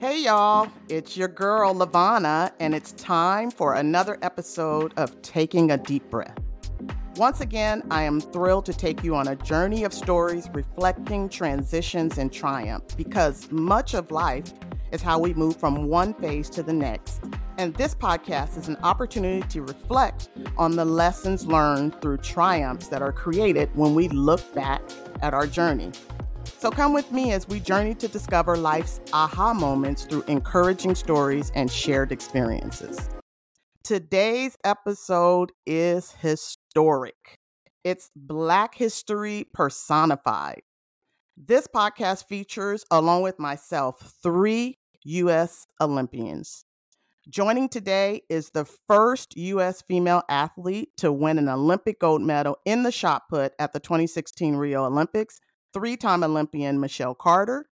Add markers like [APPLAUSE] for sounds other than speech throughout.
Hey, y'all, it's your girl, LaVonna, and it's time for another episode of Taking a Deep Breath. Once again, I am thrilled to take you on a journey of stories reflecting transitions and triumph because much of life is how we move from one phase to the next. And this podcast is an opportunity to reflect on the lessons learned through triumphs that are created when we look back at our journey. So come with me as we journey to discover life's aha moments through encouraging stories and shared experiences. Today's episode is historic. It's Black history personified. This podcast features, along with myself, three U.S. Olympians. Joining today is the first U.S. female athlete to win an Olympic gold medal in the shot put at the 2016 Rio Olympics three time Olympian Michelle Carter,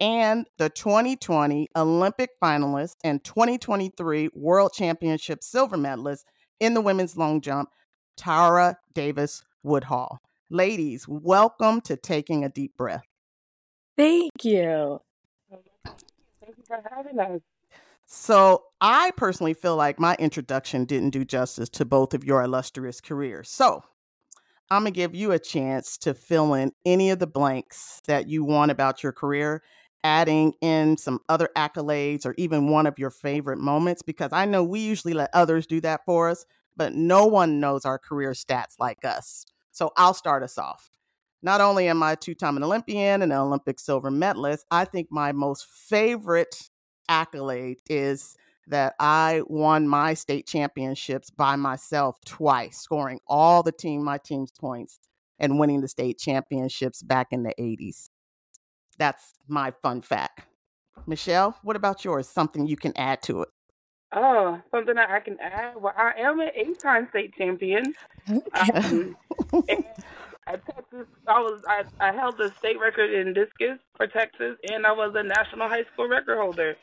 and the 2020 Olympic finalist and 2023 World Championship silver medalist in the women's long jump, Tara Davis Woodhall. Ladies, welcome to Taking a Deep Breath. Thank you. Thank you for having us. So, I personally feel like my introduction didn't do justice to both of your illustrious careers. So, I'm going to give you a chance to fill in any of the blanks that you want about your career, adding in some other accolades or even one of your favorite moments, because I know we usually let others do that for us, but no one knows our career stats like us. So I'll start us off. Not only am I a two time Olympian and an Olympic silver medalist, I think my most favorite accolade is that I won my state championships by myself twice, scoring all the team my team's points and winning the state championships back in the 80s. That's my fun fact. Michelle, what about yours? Something you can add to it? Oh, something that I can add. Well, I am an eight-time state champion. Um, at Texas, I was I, I held the state record in discus for Texas, and I was a national high school record holder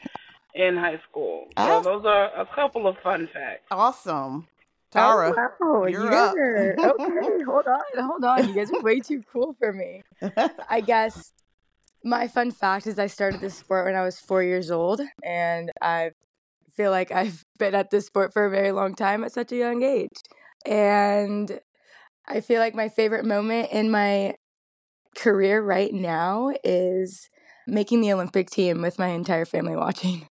in high school. So oh. those are a couple of fun facts. Awesome. Oh, Tara, oh, wow. you're up. okay, [LAUGHS] hold on, hold on. You guys are way too cool for me. I guess my fun fact is I started this sport when I was four years old, and I feel like I've [LAUGHS] been at this sport for a very long time at such a young age. And I feel like my favorite moment in my career right now is making the Olympic team with my entire family [LAUGHS] watching.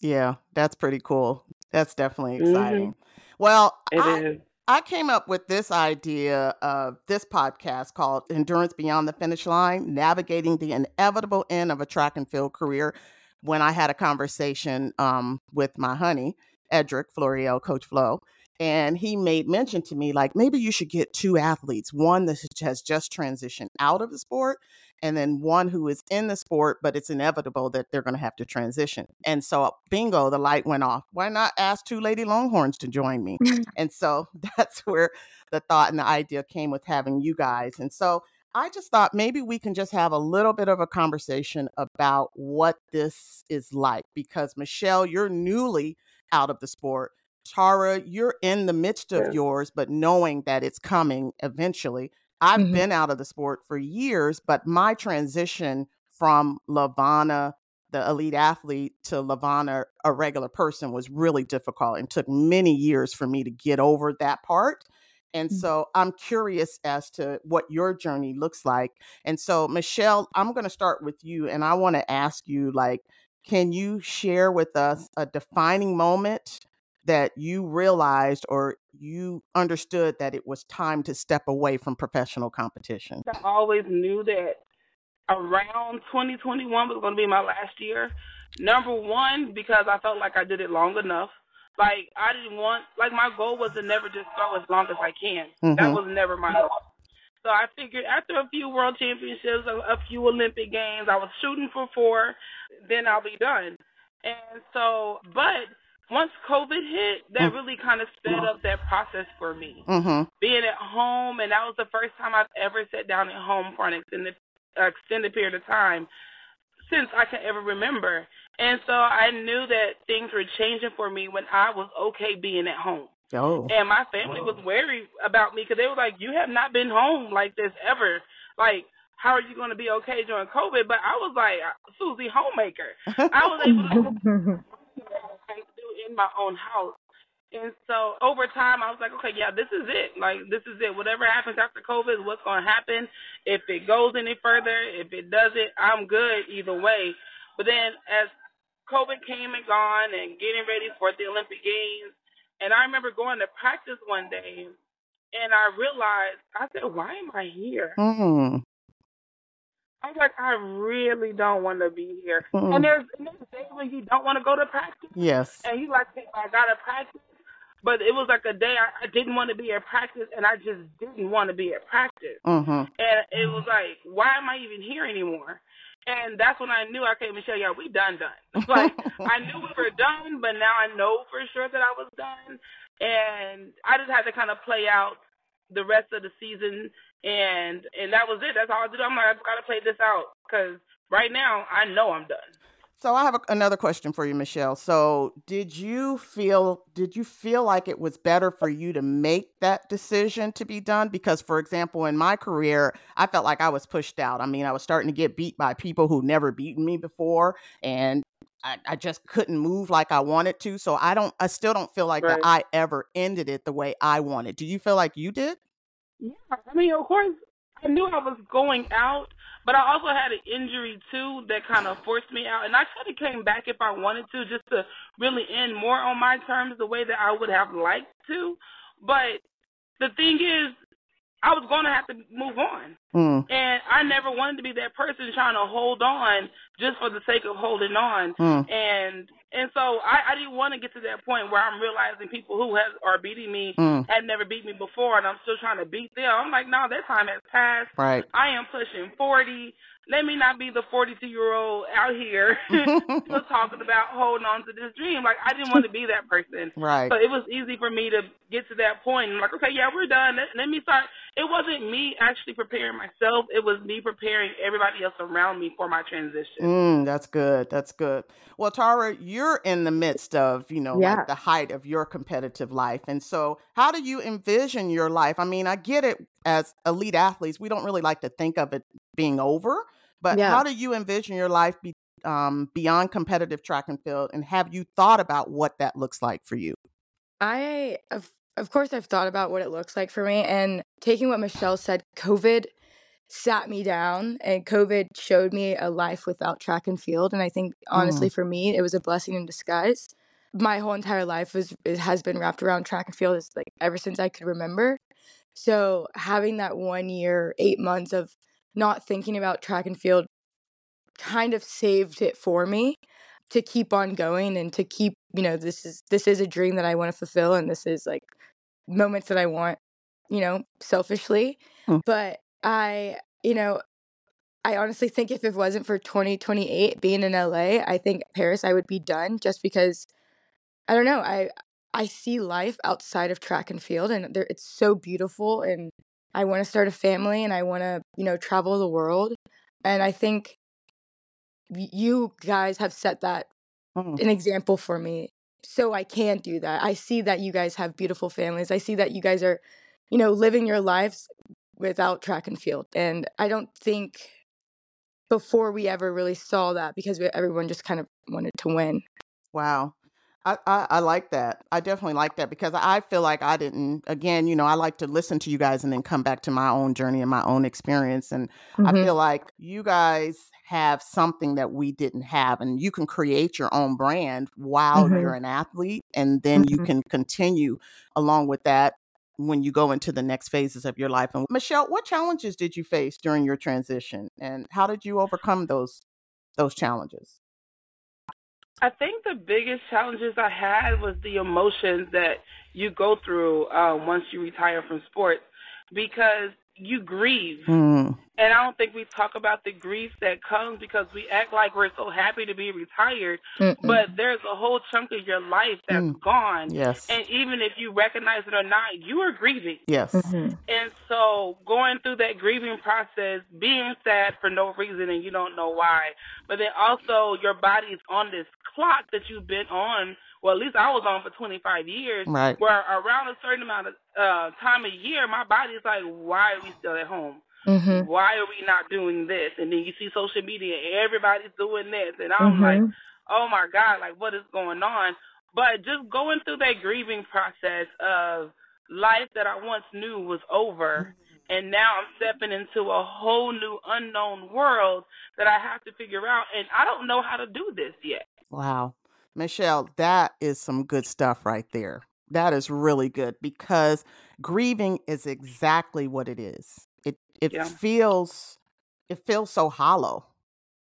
Yeah, that's pretty cool. That's definitely mm-hmm. exciting. Mm-hmm. Well, it I, is. I came up with this idea of this podcast called Endurance Beyond the Finish Line Navigating the Inevitable End of a Track and Field Career when I had a conversation um, with my honey, Edric Floreal, Coach Flo. And he made mention to me, like, maybe you should get two athletes, one that has just transitioned out of the sport and then one who is in the sport, but it's inevitable that they're going to have to transition. And so, bingo, the light went off. Why not ask two Lady Longhorns to join me? Mm. and so [LAUGHS] that's where the thought and the idea came with having you guys. And so, I just thought maybe we can just have a little bit of a conversation about what this is like because Michelle, you're newly out of the sport. Tara, you're in the midst of yours, but knowing that it's coming eventually. I've mm-hmm. been out of the sport for years, but my transition from LaVonna, the elite athlete, to LaVonna, a regular person, was really difficult and took many years for me to get over that part. And mm-hmm. so I'm curious as to what your journey looks like. And so, Michelle, I'm going to start with you and I want to ask you like, can you share with us a defining moment that you realized or you understood that it was time to step away from professional competition? I always knew that around 2021 was going to be my last year. Number one, because I felt like I did it long enough. Like I didn't want, like my goal was to never just throw as long as I can. Mm-hmm. That was never my goal. So I figured after a few world championships, a, a few Olympic games, I was shooting for four, then I'll be done. And so, but once COVID hit, that mm. really kind of sped up that process for me. Mm-hmm. Being at home, and that was the first time I've ever sat down at home for an extended, uh, extended period of time since I can ever remember. And so I knew that things were changing for me when I was okay being at home. Oh. And my family was worried about me because they were like, "You have not been home like this ever." Like how are you going to be okay during COVID? But I was like Susie homemaker. I was able to do [LAUGHS] in my own house. And so over time, I was like, okay, yeah, this is it. Like, this is it. Whatever happens after COVID, what's going to happen. If it goes any further, if it doesn't, I'm good either way. But then as COVID came and gone and getting ready for the Olympic Games, and I remember going to practice one day, and I realized, I said, why am I here? Mm. I was like, I really don't want to be here. Mm. And there's, and there's days when you don't want to go to practice, Yes. and you like, I got to practice. But it was like a day I, I didn't want to be at practice, and I just didn't want to be at practice. Mm-hmm. And it was like, why am I even here anymore? And that's when I knew, okay, Michelle, yeah, we done done. [LAUGHS] like I knew we were done, but now I know for sure that I was done. And I just had to kind of play out the rest of the season, and and that was it. That's all I did. I'm like, I just gotta play this out because right now I know I'm done. So I have a, another question for you, Michelle. So did you feel did you feel like it was better for you to make that decision to be done? Because, for example, in my career, I felt like I was pushed out. I mean, I was starting to get beat by people who never beaten me before, and I, I just couldn't move like I wanted to. So I don't, I still don't feel like that I ever ended it the way I wanted. Do you feel like you did? Yeah, I mean, of course, I knew I was going out, but I also had an injury too that kind of forced me out, and I could have came back if I wanted to, just to really end more on my terms, the way that I would have liked to. But the thing is, I was going to have to move on. Mm, And I never wanted to be that person trying to hold on just for the sake of holding on. mm, And and so I, I didn't want to get to that point where I'm realizing people who has are beating me mm, had never beat me before, and I'm still trying to beat them. I'm like, no, that time has passed. right. I am pushing 40. Let me not be the 42 year old out here still [LAUGHS] [LAUGHS] talking about holding on to this dream. Like I didn't want to be that person. right. So it was easy for me to get to that point. I'm like, okay, yeah, we're done. Let, let me start. It wasn't me actually preparing myself. It was me preparing everybody else around me for my transition. Mm, that's good. That's good. Well, Tara, you're in the midst of, you know, Yeah. like the height of your competitive life. And so, how do you envision your life? I mean, I get it as elite athletes, we don't really like to think of it being over, but Yeah. how do you envision your life be, um, beyond competitive track and field? And have you thought about what that looks like for you? I of of course I've thought about what it looks like for me and taking what Michelle said, COVID sat me down and COVID showed me a life without track and field and I think honestly mm. for me it was a blessing in disguise. My whole entire life was has been wrapped around track and field is like ever since I could remember. So having that 1 year, 8 months of not thinking about track and field kind of saved it for me to keep on going and to keep you know this is this is a dream that i want to fulfill and this is like moments that i want you know selfishly Hmm. but i you know i honestly think if it wasn't for 2028 being in la i think paris i would be done just because i don't know i i see life outside of track and field and there, it's so beautiful and i want to start a family and i want to you know travel the world and i think you guys have set that Mm, an example for me so I can do that. I see that you guys have beautiful families. I see that you guys are, you know, living your lives without track and field. And I don't think before we ever really saw that because we, everyone just kind of wanted to win. Wow. I, I, I like that. I definitely like that because I feel like I didn't, again, you know, I like to listen to you guys and then come back to my own journey and my own experience. And I Mhm. feel like you guys have something that we didn't have, and you can create your own brand while Mhm. you're an athlete, and then you Mhm. can continue along with that when you go into the next phases of your life. And Michelle, what challenges did you face during your transition, and how did you overcome those those challenges? I think the biggest challenges I had was the emotions that you go through uh, once you retire from sports because you grieve. Mm, And I don't think we talk about the grief that comes because we act like we're so happy to be retired, Mm-mm. but there's a whole chunk of your life that's Mm. gone. yes, And even if you recognize it or not, you are grieving. yes, Mhm. And so going through that grieving process, being sad for no reason and you don't know why, but then also your body's on this clock that you've been on. Well, at least I was on for 25 years. right. Where around a certain amount of uh, time a year, my body's like, why are we still at home? mm-hmm. why are we not doing this? And then you see social media, everybody's doing this, and I'm mm-hmm. like, oh my god, like what is going on? But just going through that grieving process of life that I once knew was over. And now I'm stepping into a whole new unknown world that I have to figure out. And I don't know how to do this yet. Wow. Michelle, that is some good stuff right there. That is really good because grieving is exactly what it is. It it yeah. feels it feels so hollow.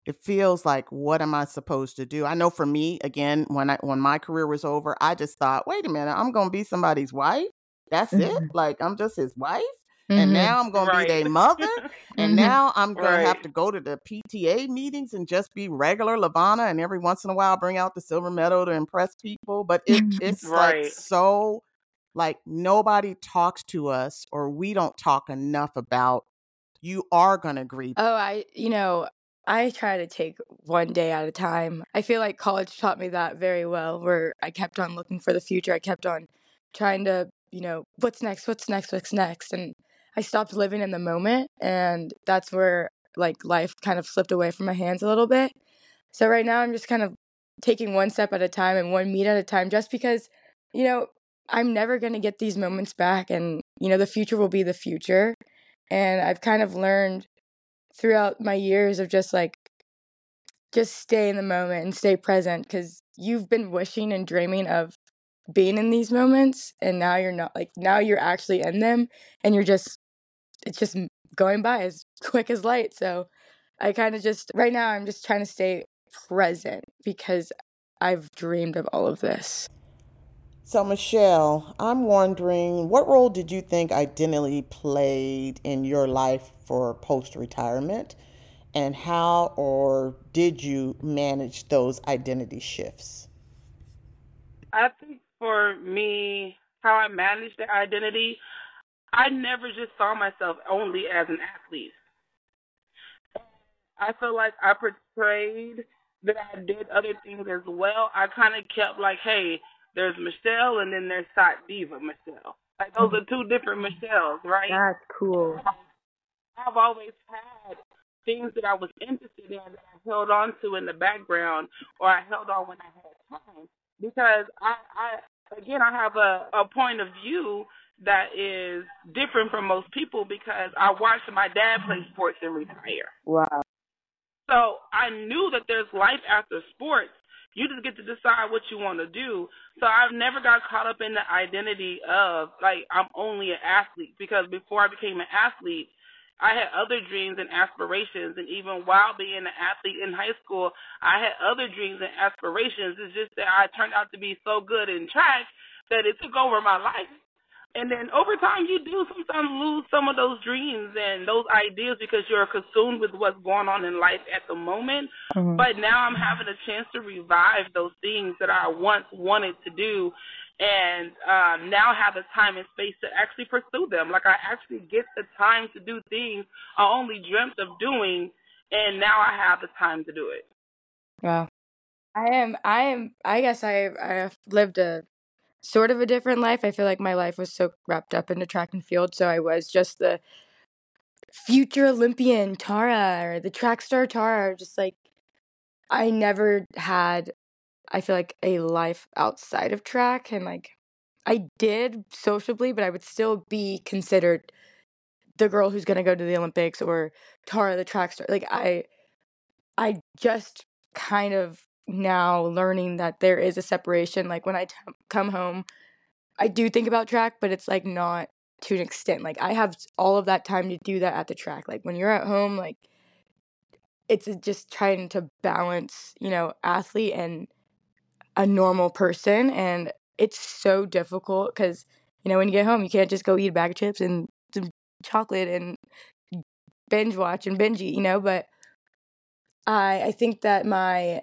It feels like what am I supposed to do? I know for me, again, when I when my career was over, I just thought, wait a minute, I'm gonna be somebody's wife. That's mm-hmm. it. Like I'm just his wife. Mm-hmm. And now I'm gonna right. be their mother. and mm-hmm. now I'm gonna right. have to go to the PTA meetings and just be regular LaVonna and every once in a while bring out the silver medal to impress people. But it, it's right. like so like nobody talks to us or we don't talk enough about you are gonna grieve. Oh, I you know, I try to take one day at a time. I feel like college taught me that very well, where I kept on looking for the future. I kept on trying to, you know, what's next, what's next, what's next. And I stopped living in the moment. And that's where like life kind of slipped away from my hands a little bit. So right now I'm just kind of taking one step at a time and one meet at a time just because, you know, I'm never going to get these moments back. And, you know, the future will be the future. And I've kind of learned throughout my years of just like, just stay in the moment and stay present because you've been wishing and dreaming of being in these moments and now you're not like now you're actually in them and you're just it's just going by as [LAUGHS] quick as light so i kind of just right now i'm just trying to stay present because i've dreamed of all of this. So michelle i'm wondering what role did you think identity played in your life for post retirement and how or did you manage those identity shifts? I think for me, how I managed the identity, I never just saw myself only as an athlete. I feel like I portrayed that I did other things as well. I kind of kept like, hey, there's Michelle and then there's Shot Diva Michelle. Like those are two different Michelles, right? That's cool. I've always had things that I was interested in that I held on to in the background or I held on when I had time because I, I again I have a, a point of view that is different from most people because I watched my dad play sports and retire. Wow. So I knew that there's life after sports. You just get to decide what you want to do. So I've never got caught up in the identity of like I'm only an athlete because before I became an athlete, I had other dreams and aspirations, and even while being an athlete in high school, I had other dreams and aspirations. It's just that I turned out to be so good in track that it took over my life. And then over time, you do sometimes lose some of those dreams and those ideas because you're consumed with what's going on in life at the moment. Mm-hmm. But now I'm having a chance to revive those things that I once wanted to do and uh, now have the time and space to actually pursue them. Like I actually get the time to do things I only dreamt of doing, and now I have the time to do it. Wow. I am. I am. I guess I. I have lived a sort of a different life. I feel like my life was so wrapped up into track and field, so I was just the future Olympian Tara or the track star Tara. Just like I never had I feel like a life outside of track and like I did sociably, but I would still be considered the girl who's going to go to the Olympics or Tara the track star. Like I I just kind of now learning that there is a separation like when I t- come home I do think about track, but it's like not to an extent. Like I have all of that time to do that at the track. Like when you're at home like it's just trying to balance, you know, athlete and a normal person and it's so difficult because you know when you get home you can't just go eat a bag of chips and some chocolate and binge watch and binge eat you know but i i think that my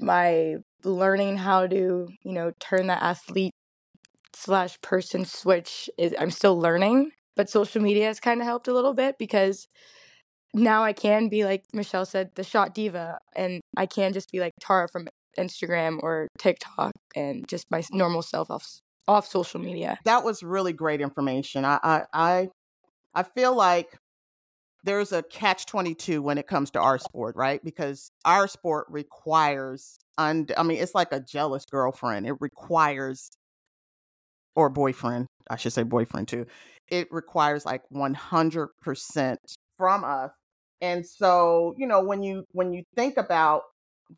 my learning how to you know turn that athlete slash person switch is i'm still learning but social media has kind of helped a little bit because now i can be like michelle said the shot diva and i can just be like tara from Instagram or TikTok and just my normal self off off social media. That was really great information. I I I, I feel like there's a catch 22 when it comes to our sport, right? Because our sport requires, und- I mean, it's like a jealous girlfriend. It requires, or boyfriend, I should say boyfriend too. It requires like 100% from us. And so, you know, when you when you think about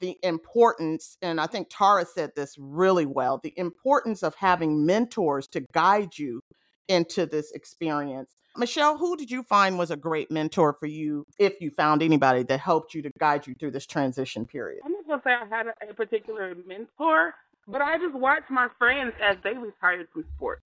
the importance, and I think Tara said this really well, the importance of having mentors to guide you into this experience. Michelle, who did you find was a great mentor for you, if you found anybody that helped you to guide you through this transition period? I'm not gonna say I had a, a particular mentor, but I just watched my friends as they retired from sports.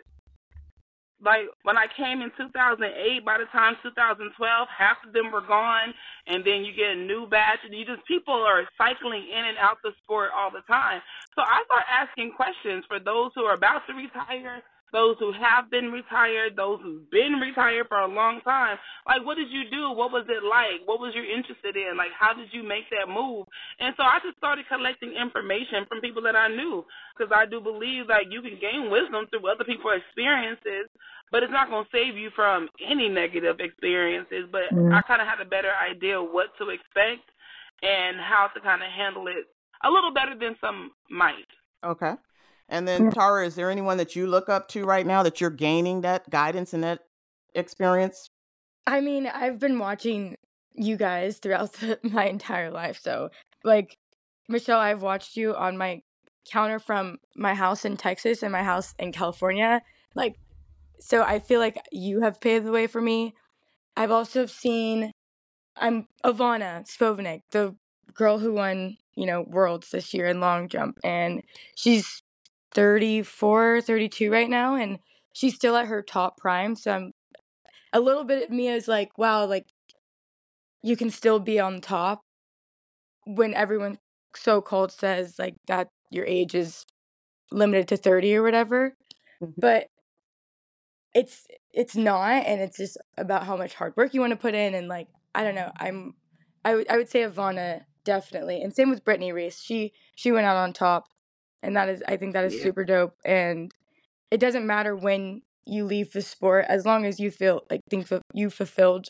Like when I came in 2008, by the time 2012, half of them were gone, and then you get a new batch, and you just people are cycling in and out the sport all the time. So I start asking questions for those who are about to retire, those who have been retired, those who've been retired for a long time. Like, what did you do? What was it like? What was you interested in? Like, how did you make that move? And so I just started collecting information from people that I knew because I do believe that you can gain wisdom through other people's experiences, but it's not going to save you from any negative experiences. But mm-hmm. I kind of had a better idea what to expect and how to kind of handle it a little better than some might. Okay. And then Tara, is there anyone that you look up to right now that you're gaining that guidance and that experience? I mean, I've been watching you guys throughout the, [LAUGHS] my entire life. So, like, Michelle, I've watched you on my counter from my house in Texas and my house in California. Like, so I feel like you have paved the way for me. I've also seen, I'm Ivana Spanovic, the girl who won, you know, worlds this year in long jump. And she's 34, 32 right now, and she's still at her top prime. So I'm a little bit of me is like, wow, like you can still be on top when everyone so called says like that your age is limited to 30 or whatever. Mm-hmm. But it's it's not and it's just about how much hard work you want to put in and like I don't know, I'm I would I would say Ivana definitely. And same with Brittney Reese. She she went out on top and that is I think that is yeah. super dope. And it doesn't matter when you leave the sport as long as you feel like think you fulfilled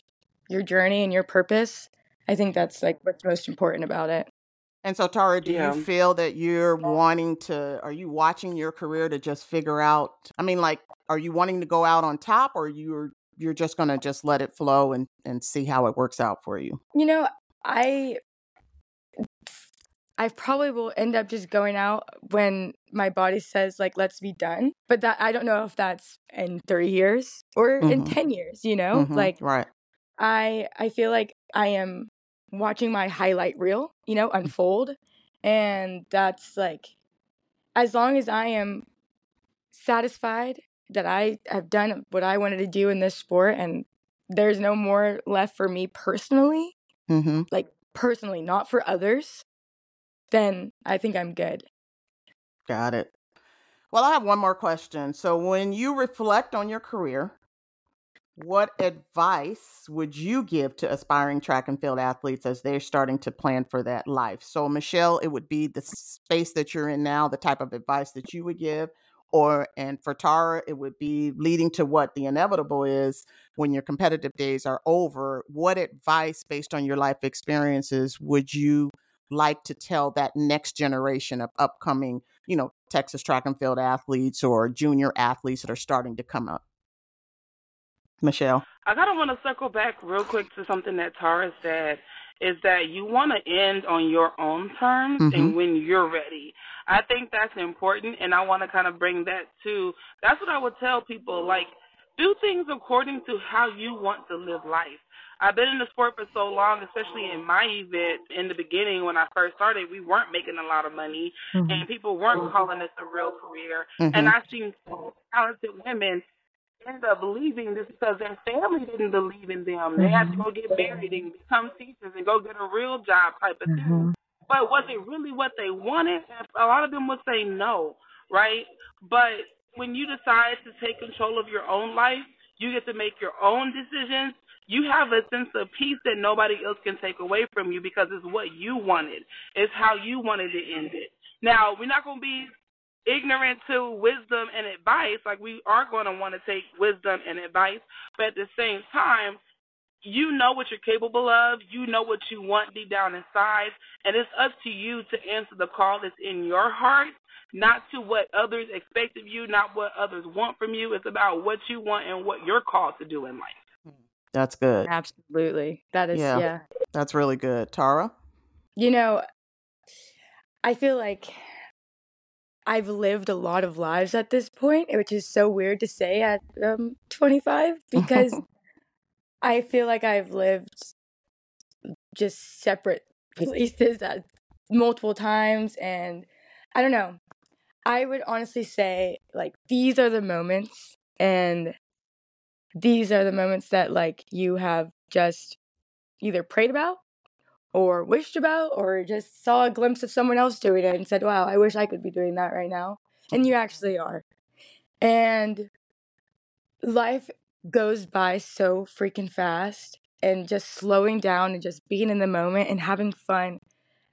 your journey and your purpose. I think that's like what's most important about it. And so, Tara, do yeah. you feel that you're wanting to? Are you watching your career to just figure out? I mean, like, are you wanting to go out on top, or you're you're just going to just let it flow and and see how it works out for you? You know, I I probably will end up just going out when my body says like let's be done. But that I don't know if that's in 30 years or mm-hmm. in 10 years, you know? Mm-hmm. Like right. I I feel like I am watching my highlight reel, you know, mm. unfold and that's like as long as I am satisfied that I have done what I wanted to do in this sport and there's no more left for me personally. Mm-hmm. Like personally, not for others then I think I'm good. Got it. Well, I have one more question. So, when you reflect on your career, what advice would you give to aspiring track and field athletes as they're starting to plan for that life? So, Michelle, it would be the space that you're in now, the type of advice that you would give. Or, and for Tara, it would be leading to what the inevitable is when your competitive days are over. What advice, based on your life experiences, would you like to tell that next generation of upcoming, you know, Texas track and field athletes or junior athletes that are starting to come up? Michelle. I kind of want to circle back real quick to something that Tara said is that you want to end on your own terms mm-hmm. and when you're ready. I think that's important and I want to kind of bring that to that's what I would tell people like do things according to how you want to live life. I've been in the sport for so long, especially in my event in the beginning when I first started, we weren't making a lot of money mm-hmm. and people weren't calling this a real career. Mm-hmm. And I've seen so talented women end up leaving just because their family didn't believe in them. Mm-hmm. They had to go get married and become teachers and go get a real job type of thing. Mm-hmm. But was it really what they wanted? A lot of them would say no, right? But when you decide to take control of your own life, you get to make your own decisions you have a sense of peace that nobody else can take away from you because it's what you wanted. It's how you wanted to end it. Now, we're not going to be ignorant to wisdom and advice. Like, we are going to want to take wisdom and advice. But at the same time, you know what you're capable of. You know what you want deep down inside, and it's up to you to answer the call that's in your heart, not to what others expect of you, not what others want from you. It's about what you want and what you're called to do in life. That's good. Absolutely. That is Yeah. yeah. That's really good. Tara? You know, I feel like I've lived a lot of lives at this point, which is so weird to say at um 25 because [LAUGHS] I feel like I've lived just separate [LAUGHS] places at multiple times and I don't know. I would honestly say like these are the moments and these are the moments that like you have just either prayed about or wished about or just saw a glimpse of someone else doing it and said, "Wow, I wish I could be doing that right now." And you actually are. And life goes by so freaking fast and just slowing down and just being in the moment and having fun.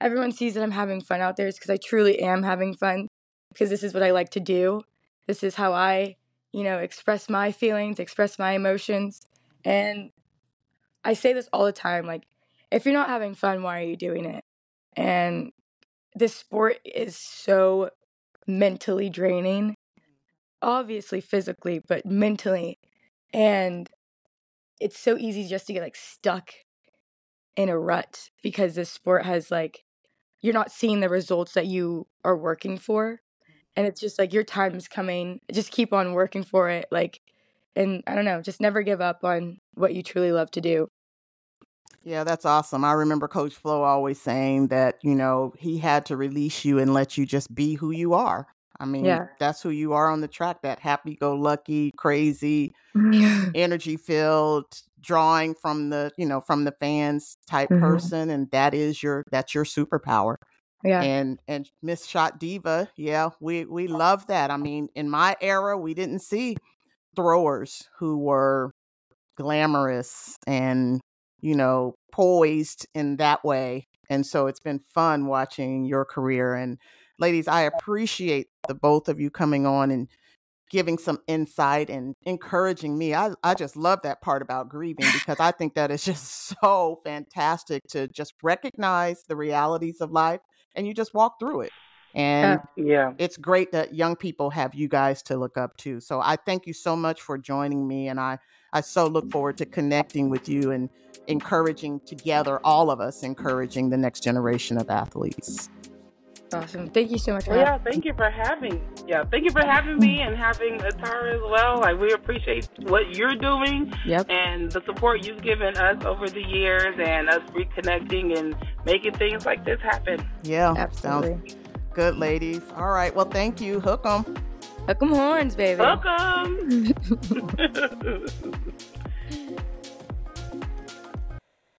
Everyone sees that I'm having fun out there because I truly am having fun because this is what I like to do. This is how I, you know, express my feelings, express my emotions. And I say this all the time like if you're not having fun, why are you doing it? And this sport is so mentally draining, obviously physically, but mentally. And it's so easy just to get like stuck in a rut because this sport has like, you're not seeing the results that you are working for. And it's just like your time is coming. Just keep on working for it. Like, and I don't know, just never give up on what you truly love to do. Yeah, that's awesome. I remember Coach Flo always saying that, you know, he had to release you and let you just be who you are. I mean, Yeah. that's who you are on the track, that happy go lucky, crazy, [LAUGHS] energy filled, drawing from the, you know, from the fans type Mhm. person. And that is your that's your superpower. Yeah. And and Miss Shot Diva, yeah, we we oh. love that. I mean, in my era, we didn't see throwers who were glamorous and you know poised in that way and so it's been fun watching your career and ladies i appreciate the both of you coming on and giving some insight and encouraging me i, I just love that part about grieving [LAUGHS] because i think that is just [LAUGHS] so fantastic to just recognize the realities of life and you just walk through it and uh, Yeah. it's great that young people have you guys to look up to. So I thank you so much for joining me, and I I so look forward to connecting with you and encouraging together, all of us, encouraging the next generation of athletes. Awesome. Thank you so much Well, yeah, thank you for having. Yeah, thank you for having me and having Atara as well. Like we appreciate what you're doing Yep. and the support you've given us over the years, and us reconnecting and making things like this happen. Yeah, Absolutely. sounds good, ladies. All right, well, thank you. Hook 'em. Hook 'em horns, baby. Welcome. [LAUGHS] [LAUGHS]